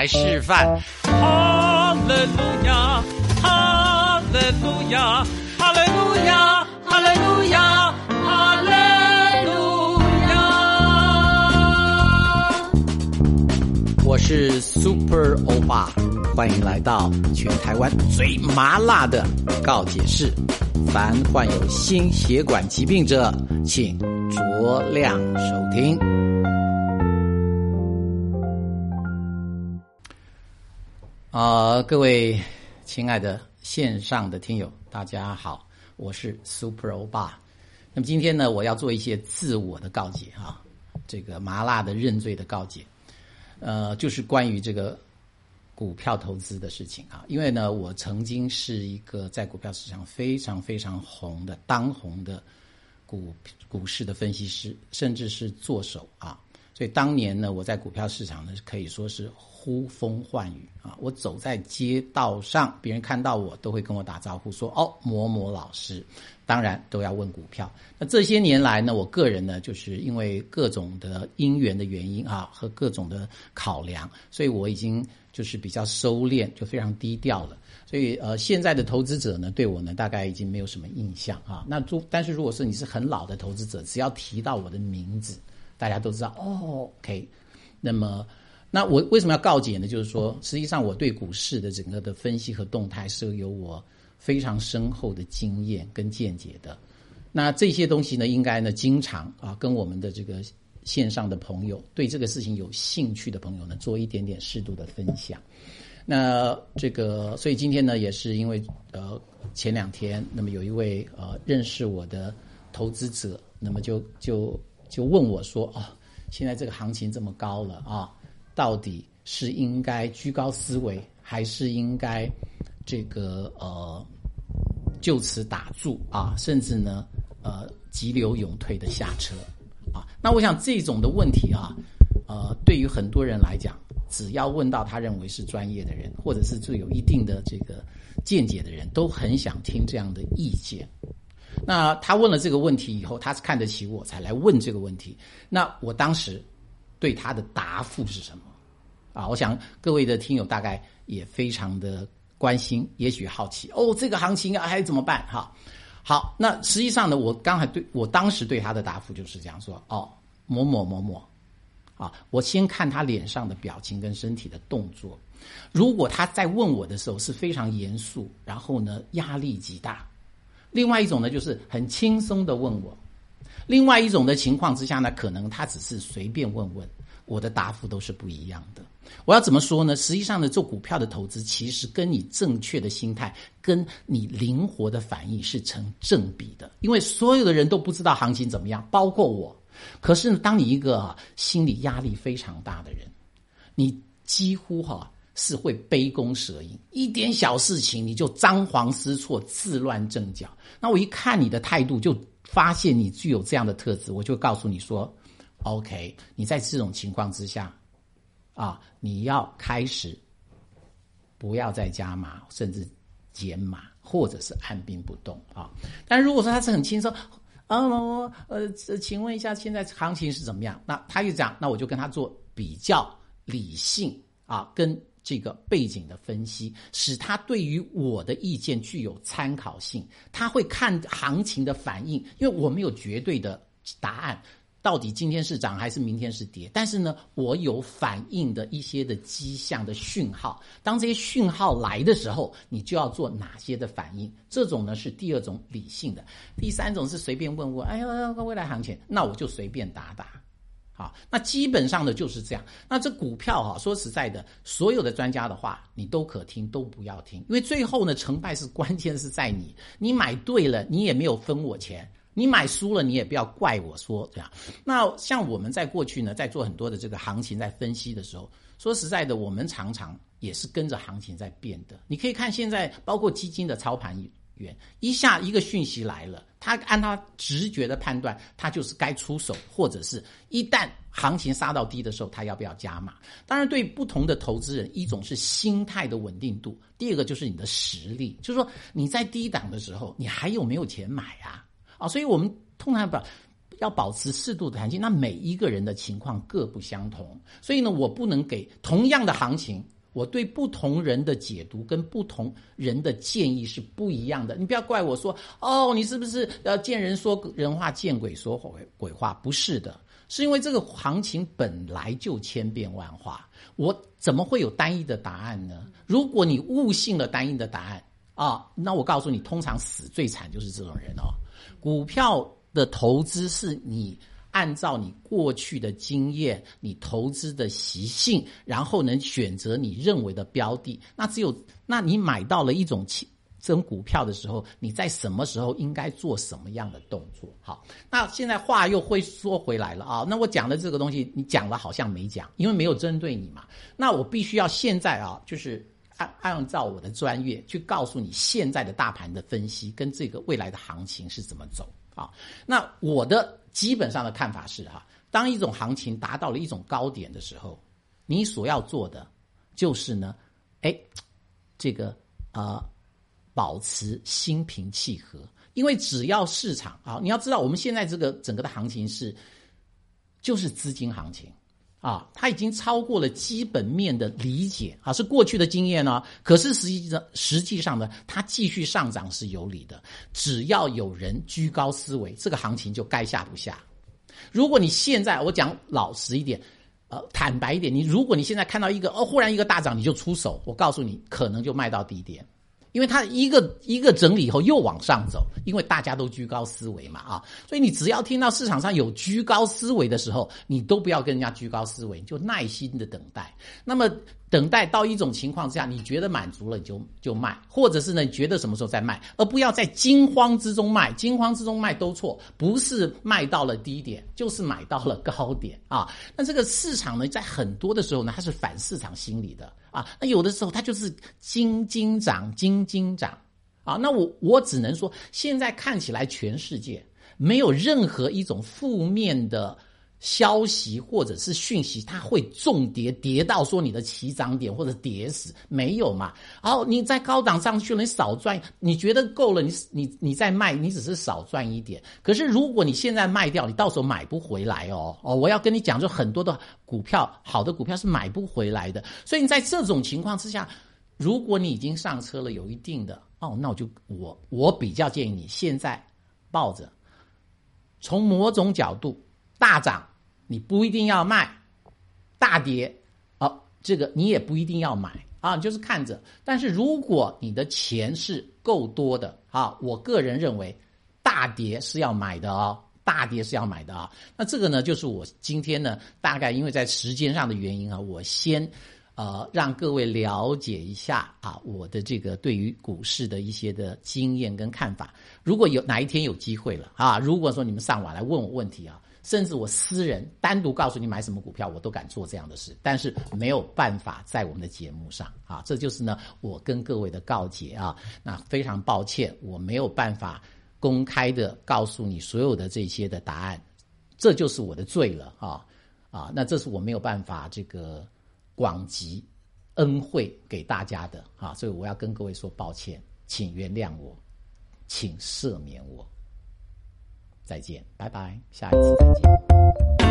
来示范。哈利路亚，哈利路亚，哈利路亚，哈利路亚，哈利路亚。我是 Super 欧巴，欢迎来到全台湾最麻辣的告解室。凡患有心血管疾病者，请酌量收听。啊，各位亲爱的线上的听友，大家好，我是 Super 欧巴。那么今天呢，我要做一些自我的告解啊，这个麻辣的认罪的告解，呃，就是关于这个股票投资的事情啊。因为呢，我曾经是一个在股票市场非常非常红的当红的股股市的分析师，甚至是做手啊。所以当年呢，我在股票市场呢，可以说是。呼风唤雨啊！我走在街道上，别人看到我都会跟我打招呼，说：“哦，某某老师。”当然都要问股票。那这些年来呢，我个人呢，就是因为各种的因缘的原因啊，和各种的考量，所以我已经就是比较收敛，就非常低调了。所以呃，现在的投资者呢，对我呢，大概已经没有什么印象啊。那如但是如果是你是很老的投资者，只要提到我的名字，大家都知道哦。OK，那么。那我为什么要告解呢？就是说，实际上我对股市的整个的分析和动态是有我非常深厚的经验跟见解的。那这些东西呢，应该呢，经常啊，跟我们的这个线上的朋友，对这个事情有兴趣的朋友呢，做一点点适度的分享。那这个，所以今天呢，也是因为呃，前两天，那么有一位呃认识我的投资者，那么就就就问我说啊，现在这个行情这么高了啊。到底是应该居高思维，还是应该这个呃就此打住啊？甚至呢呃急流勇退的下车啊？那我想这种的问题啊，呃，对于很多人来讲，只要问到他认为是专业的人，或者是最有一定的这个见解的人，都很想听这样的意见。那他问了这个问题以后，他是看得起我才来问这个问题。那我当时对他的答复是什么？啊，我想各位的听友大概也非常的关心，也许好奇哦，这个行情啊还怎么办？哈，好，那实际上呢，我刚才对我当时对他的答复就是这样说：哦，某某某某，啊，我先看他脸上的表情跟身体的动作，如果他在问我的时候是非常严肃，然后呢压力极大；另外一种呢就是很轻松的问我；另外一种的情况之下呢，可能他只是随便问问。我的答复都是不一样的。我要怎么说呢？实际上呢，做股票的投资，其实跟你正确的心态，跟你灵活的反应是成正比的。因为所有的人都不知道行情怎么样，包括我。可是，当你一个心理压力非常大的人，你几乎哈是会杯弓蛇影，一点小事情你就张皇失措、自乱阵脚。那我一看你的态度，就发现你具有这样的特质，我就告诉你说。OK，你在这种情况之下，啊，你要开始不要再加码，甚至减码，或者是按兵不动啊。但如果说他是很轻松，啊，呃，请问一下，现在行情是怎么样？那他就讲，那我就跟他做比较理性啊，跟这个背景的分析，使他对于我的意见具有参考性。他会看行情的反应，因为我没有绝对的答案。到底今天是涨还是明天是跌？但是呢，我有反应的一些的迹象的讯号。当这些讯号来的时候，你就要做哪些的反应？这种呢是第二种理性的。第三种是随便问问，哎呀，未来行情，那我就随便打打。啊，那基本上呢就是这样。那这股票哈，说实在的，所有的专家的话你都可听，都不要听，因为最后呢成败是关键是在你。你买对了，你也没有分我钱。你买输了，你也不要怪我说这样。那像我们在过去呢，在做很多的这个行情在分析的时候，说实在的，我们常常也是跟着行情在变的。你可以看现在，包括基金的操盘一下一个讯息来了，他按他直觉的判断，他就是该出手，或者是一旦行情杀到低的时候，他要不要加码？当然，对不同的投资人，一种是心态的稳定度，第二个就是你的实力，就是说你在低档的时候，你还有没有钱买啊？啊，所以我们通常不要保持适度的弹性。那每一个人的情况各不相同，所以呢，我不能给同样的行情。我对不同人的解读跟不同人的建议是不一样的。你不要怪我说哦，你是不是要见人说人话，见鬼说鬼鬼话？不是的，是因为这个行情本来就千变万化，我怎么会有单一的答案呢？如果你误信了单一的答案啊，那我告诉你，通常死最惨就是这种人哦。股票的投资是你。按照你过去的经验，你投资的习性，然后能选择你认为的标的。那只有，那你买到了一种这种股票的时候，你在什么时候应该做什么样的动作？好，那现在话又会说回来了啊。那我讲的这个东西，你讲了好像没讲，因为没有针对你嘛。那我必须要现在啊，就是按按照我的专业去告诉你现在的大盘的分析跟这个未来的行情是怎么走啊。那我的。基本上的看法是哈，当一种行情达到了一种高点的时候，你所要做的就是呢，哎，这个呃，保持心平气和，因为只要市场啊，你要知道我们现在这个整个的行情是，就是资金行情啊，它已经超过了基本面的理解啊，是过去的经验呢，可是实际上实际上呢，它继续上涨是有理的，只要有人居高思维，这个行情就该下不下。如果你现在我讲老实一点，呃，坦白一点，你如果你现在看到一个哦，忽然一个大涨，你就出手，我告诉你，可能就卖到低点。因为它一个一个整理以后又往上走，因为大家都居高思维嘛啊，所以你只要听到市场上有居高思维的时候，你都不要跟人家居高思维，就耐心的等待。那么等待到一种情况之下，你觉得满足了，你就就卖，或者是呢，你觉得什么时候再卖，而不要在惊慌之中卖，惊慌之中卖都错，不是卖到了低点，就是买到了高点啊。那这个市场呢，在很多的时候呢，它是反市场心理的。啊，那有的时候它就是金金涨，金金涨，啊，那我我只能说，现在看起来全世界没有任何一种负面的。消息或者是讯息，它会重跌，跌到说你的起涨点或者跌死，没有嘛？然后你在高档上去了，你少赚，你觉得够了，你你你再卖，你只是少赚一点。可是如果你现在卖掉，你到时候买不回来哦哦！我要跟你讲，就很多的股票，好的股票是买不回来的。所以你在这种情况之下，如果你已经上车了，有一定的哦，那我就我我比较建议你现在抱着，从某种角度大涨。你不一定要卖，大跌，哦，这个你也不一定要买啊，就是看着。但是如果你的钱是够多的啊，我个人认为，大跌是要买的哦，大跌是要买的啊。那这个呢，就是我今天呢，大概因为在时间上的原因啊，我先呃让各位了解一下啊，我的这个对于股市的一些的经验跟看法。如果有哪一天有机会了啊，如果说你们上网来问我问题啊。甚至我私人单独告诉你买什么股票，我都敢做这样的事，但是没有办法在我们的节目上啊，这就是呢我跟各位的告诫啊。那非常抱歉，我没有办法公开的告诉你所有的这些的答案，这就是我的罪了啊啊！那这是我没有办法这个广及恩惠给大家的啊，所以我要跟各位说抱歉，请原谅我，请赦免我。再见，拜拜，下一次再见。